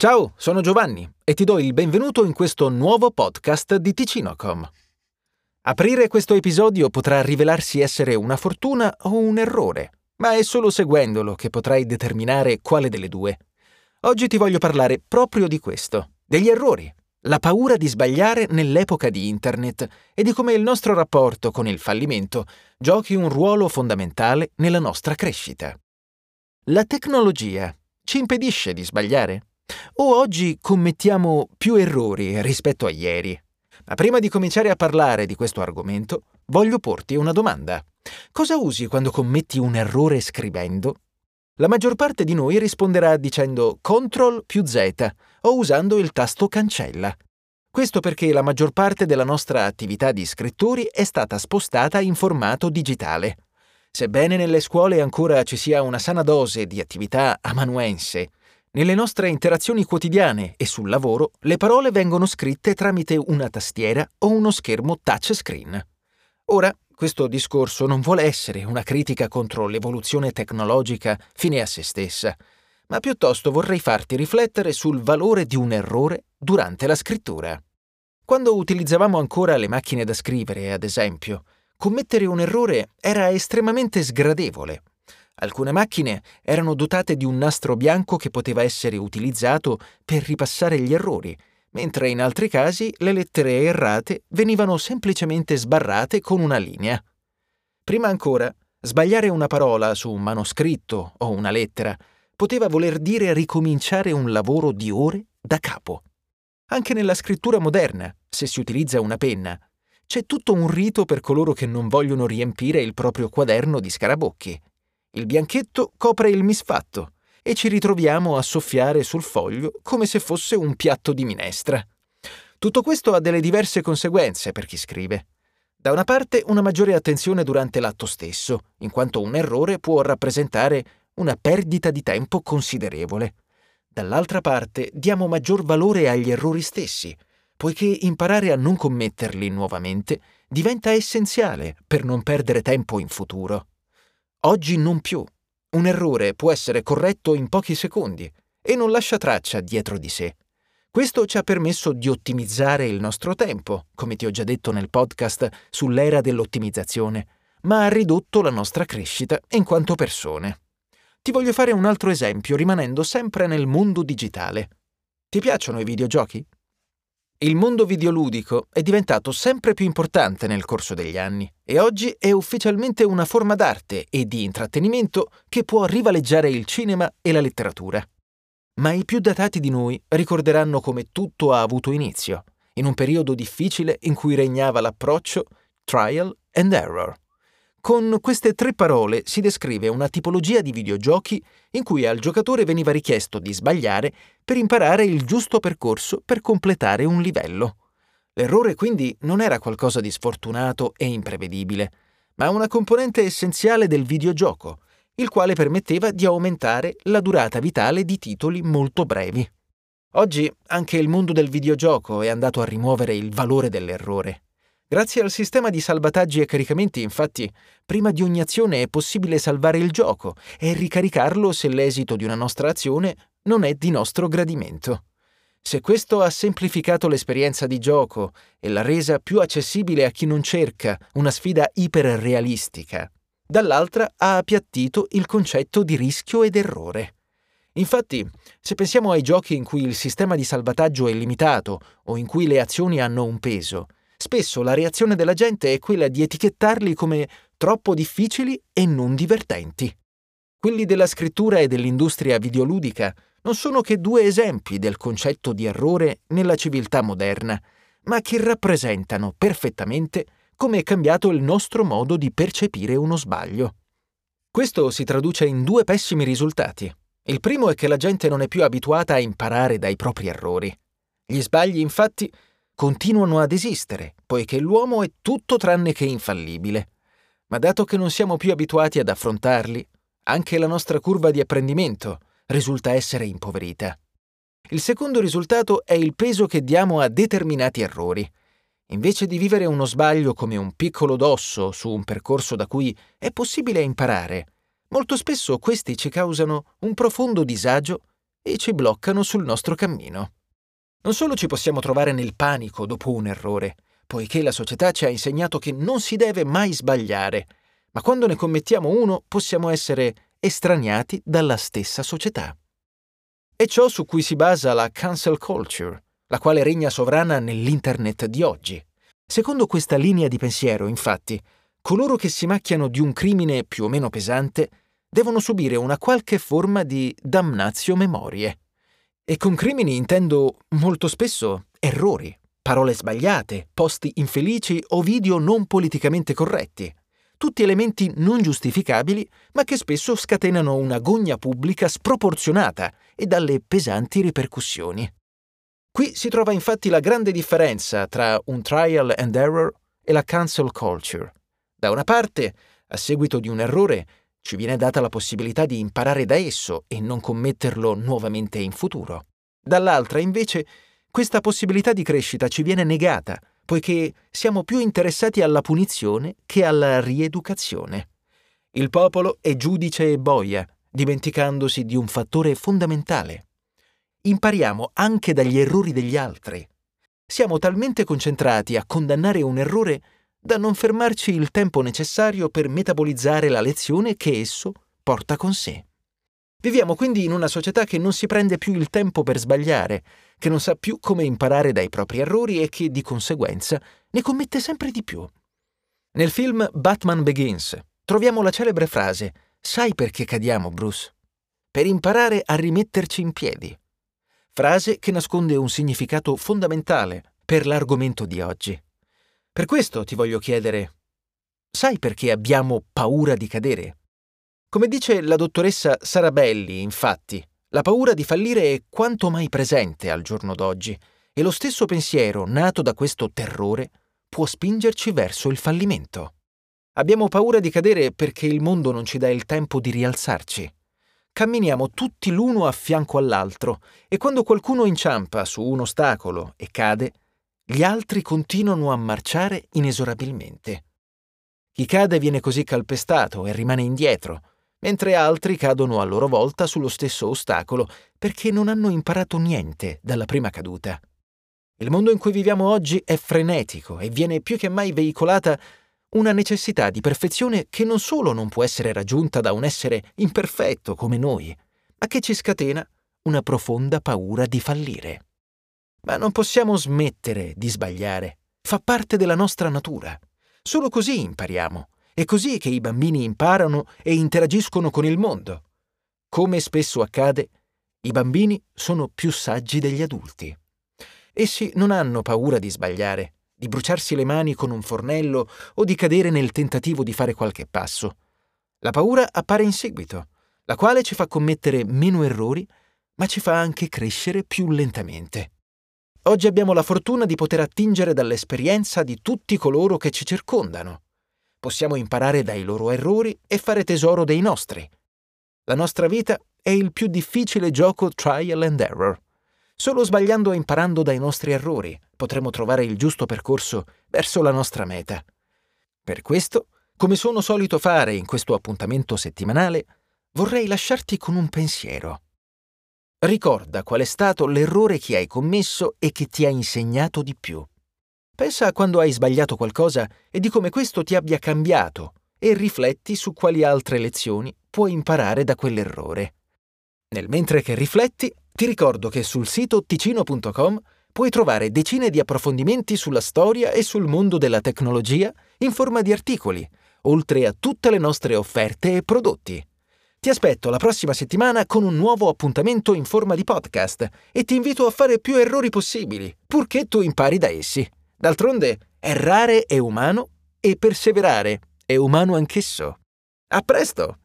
Ciao, sono Giovanni e ti do il benvenuto in questo nuovo podcast di Ticinocom. Aprire questo episodio potrà rivelarsi essere una fortuna o un errore, ma è solo seguendolo che potrai determinare quale delle due. Oggi ti voglio parlare proprio di questo, degli errori, la paura di sbagliare nell'epoca di Internet e di come il nostro rapporto con il fallimento giochi un ruolo fondamentale nella nostra crescita. La tecnologia ci impedisce di sbagliare? O oggi commettiamo più errori rispetto a ieri? Ma prima di cominciare a parlare di questo argomento, voglio porti una domanda. Cosa usi quando commetti un errore scrivendo? La maggior parte di noi risponderà dicendo CTRL più Z o usando il tasto cancella. Questo perché la maggior parte della nostra attività di scrittori è stata spostata in formato digitale. Sebbene nelle scuole ancora ci sia una sana dose di attività amanuense, nelle nostre interazioni quotidiane e sul lavoro le parole vengono scritte tramite una tastiera o uno schermo touchscreen. Ora, questo discorso non vuole essere una critica contro l'evoluzione tecnologica fine a se stessa, ma piuttosto vorrei farti riflettere sul valore di un errore durante la scrittura. Quando utilizzavamo ancora le macchine da scrivere, ad esempio, commettere un errore era estremamente sgradevole Alcune macchine erano dotate di un nastro bianco che poteva essere utilizzato per ripassare gli errori, mentre in altri casi le lettere errate venivano semplicemente sbarrate con una linea. Prima ancora, sbagliare una parola su un manoscritto o una lettera poteva voler dire ricominciare un lavoro di ore da capo. Anche nella scrittura moderna, se si utilizza una penna, c'è tutto un rito per coloro che non vogliono riempire il proprio quaderno di scarabocchi. Il bianchetto copre il misfatto e ci ritroviamo a soffiare sul foglio come se fosse un piatto di minestra. Tutto questo ha delle diverse conseguenze per chi scrive. Da una parte una maggiore attenzione durante l'atto stesso, in quanto un errore può rappresentare una perdita di tempo considerevole. Dall'altra parte diamo maggior valore agli errori stessi, poiché imparare a non commetterli nuovamente diventa essenziale per non perdere tempo in futuro. Oggi non più. Un errore può essere corretto in pochi secondi e non lascia traccia dietro di sé. Questo ci ha permesso di ottimizzare il nostro tempo, come ti ho già detto nel podcast sull'era dell'ottimizzazione, ma ha ridotto la nostra crescita in quanto persone. Ti voglio fare un altro esempio rimanendo sempre nel mondo digitale. Ti piacciono i videogiochi? Il mondo videoludico è diventato sempre più importante nel corso degli anni e oggi è ufficialmente una forma d'arte e di intrattenimento che può rivaleggiare il cinema e la letteratura. Ma i più datati di noi ricorderanno come tutto ha avuto inizio, in un periodo difficile in cui regnava l'approccio trial and error. Con queste tre parole si descrive una tipologia di videogiochi in cui al giocatore veniva richiesto di sbagliare per imparare il giusto percorso per completare un livello. L'errore quindi non era qualcosa di sfortunato e imprevedibile, ma una componente essenziale del videogioco, il quale permetteva di aumentare la durata vitale di titoli molto brevi. Oggi anche il mondo del videogioco è andato a rimuovere il valore dell'errore. Grazie al sistema di salvataggi e caricamenti, infatti, prima di ogni azione è possibile salvare il gioco e ricaricarlo se l'esito di una nostra azione non è di nostro gradimento. Se questo ha semplificato l'esperienza di gioco e l'ha resa più accessibile a chi non cerca una sfida iperrealistica, dall'altra ha appiattito il concetto di rischio ed errore. Infatti, se pensiamo ai giochi in cui il sistema di salvataggio è limitato o in cui le azioni hanno un peso, spesso la reazione della gente è quella di etichettarli come troppo difficili e non divertenti. Quelli della scrittura e dell'industria videoludica non sono che due esempi del concetto di errore nella civiltà moderna, ma che rappresentano perfettamente come è cambiato il nostro modo di percepire uno sbaglio. Questo si traduce in due pessimi risultati. Il primo è che la gente non è più abituata a imparare dai propri errori. Gli sbagli, infatti, continuano ad esistere, poiché l'uomo è tutto tranne che infallibile. Ma dato che non siamo più abituati ad affrontarli, anche la nostra curva di apprendimento risulta essere impoverita. Il secondo risultato è il peso che diamo a determinati errori. Invece di vivere uno sbaglio come un piccolo dosso su un percorso da cui è possibile imparare, molto spesso questi ci causano un profondo disagio e ci bloccano sul nostro cammino. Non solo ci possiamo trovare nel panico dopo un errore, poiché la società ci ha insegnato che non si deve mai sbagliare, ma quando ne commettiamo uno possiamo essere estraniati dalla stessa società. È ciò su cui si basa la cancel culture, la quale regna sovrana nell'Internet di oggi. Secondo questa linea di pensiero, infatti, coloro che si macchiano di un crimine più o meno pesante devono subire una qualche forma di damnatio memorie. E con crimini intendo molto spesso errori, parole sbagliate, posti infelici o video non politicamente corretti, tutti elementi non giustificabili, ma che spesso scatenano una gogna pubblica sproporzionata e dalle pesanti ripercussioni. Qui si trova infatti la grande differenza tra un trial and error e la cancel culture. Da una parte, a seguito di un errore, ci viene data la possibilità di imparare da esso e non commetterlo nuovamente in futuro. Dall'altra, invece, questa possibilità di crescita ci viene negata poiché siamo più interessati alla punizione che alla rieducazione. Il popolo è giudice e boia, dimenticandosi di un fattore fondamentale. Impariamo anche dagli errori degli altri. Siamo talmente concentrati a condannare un errore da non fermarci il tempo necessario per metabolizzare la lezione che esso porta con sé. Viviamo quindi in una società che non si prende più il tempo per sbagliare, che non sa più come imparare dai propri errori e che, di conseguenza, ne commette sempre di più. Nel film Batman Begins troviamo la celebre frase Sai perché cadiamo, Bruce? Per imparare a rimetterci in piedi. Frase che nasconde un significato fondamentale per l'argomento di oggi. Per questo ti voglio chiedere, sai perché abbiamo paura di cadere? Come dice la dottoressa Sarabelli, infatti, la paura di fallire è quanto mai presente al giorno d'oggi e lo stesso pensiero nato da questo terrore può spingerci verso il fallimento. Abbiamo paura di cadere perché il mondo non ci dà il tempo di rialzarci. Camminiamo tutti l'uno a fianco all'altro e quando qualcuno inciampa su un ostacolo e cade, gli altri continuano a marciare inesorabilmente. Chi cade viene così calpestato e rimane indietro, mentre altri cadono a loro volta sullo stesso ostacolo perché non hanno imparato niente dalla prima caduta. Il mondo in cui viviamo oggi è frenetico e viene più che mai veicolata una necessità di perfezione che non solo non può essere raggiunta da un essere imperfetto come noi, ma che ci scatena una profonda paura di fallire. Ma non possiamo smettere di sbagliare, fa parte della nostra natura. Solo così impariamo è così che i bambini imparano e interagiscono con il mondo. Come spesso accade, i bambini sono più saggi degli adulti. Essi non hanno paura di sbagliare, di bruciarsi le mani con un fornello o di cadere nel tentativo di fare qualche passo. La paura appare in seguito, la quale ci fa commettere meno errori, ma ci fa anche crescere più lentamente. Oggi abbiamo la fortuna di poter attingere dall'esperienza di tutti coloro che ci circondano possiamo imparare dai loro errori e fare tesoro dei nostri. La nostra vita è il più difficile gioco trial and error. Solo sbagliando e imparando dai nostri errori potremo trovare il giusto percorso verso la nostra meta. Per questo, come sono solito fare in questo appuntamento settimanale, vorrei lasciarti con un pensiero. Ricorda qual è stato l'errore che hai commesso e che ti ha insegnato di più. Pensa a quando hai sbagliato qualcosa e di come questo ti abbia cambiato e rifletti su quali altre lezioni puoi imparare da quell'errore. Nel mentre che rifletti, ti ricordo che sul sito ticino.com puoi trovare decine di approfondimenti sulla storia e sul mondo della tecnologia in forma di articoli, oltre a tutte le nostre offerte e prodotti. Ti aspetto la prossima settimana con un nuovo appuntamento in forma di podcast e ti invito a fare più errori possibili, purché tu impari da essi. D'altronde, errare è umano e perseverare è umano anch'esso. A presto!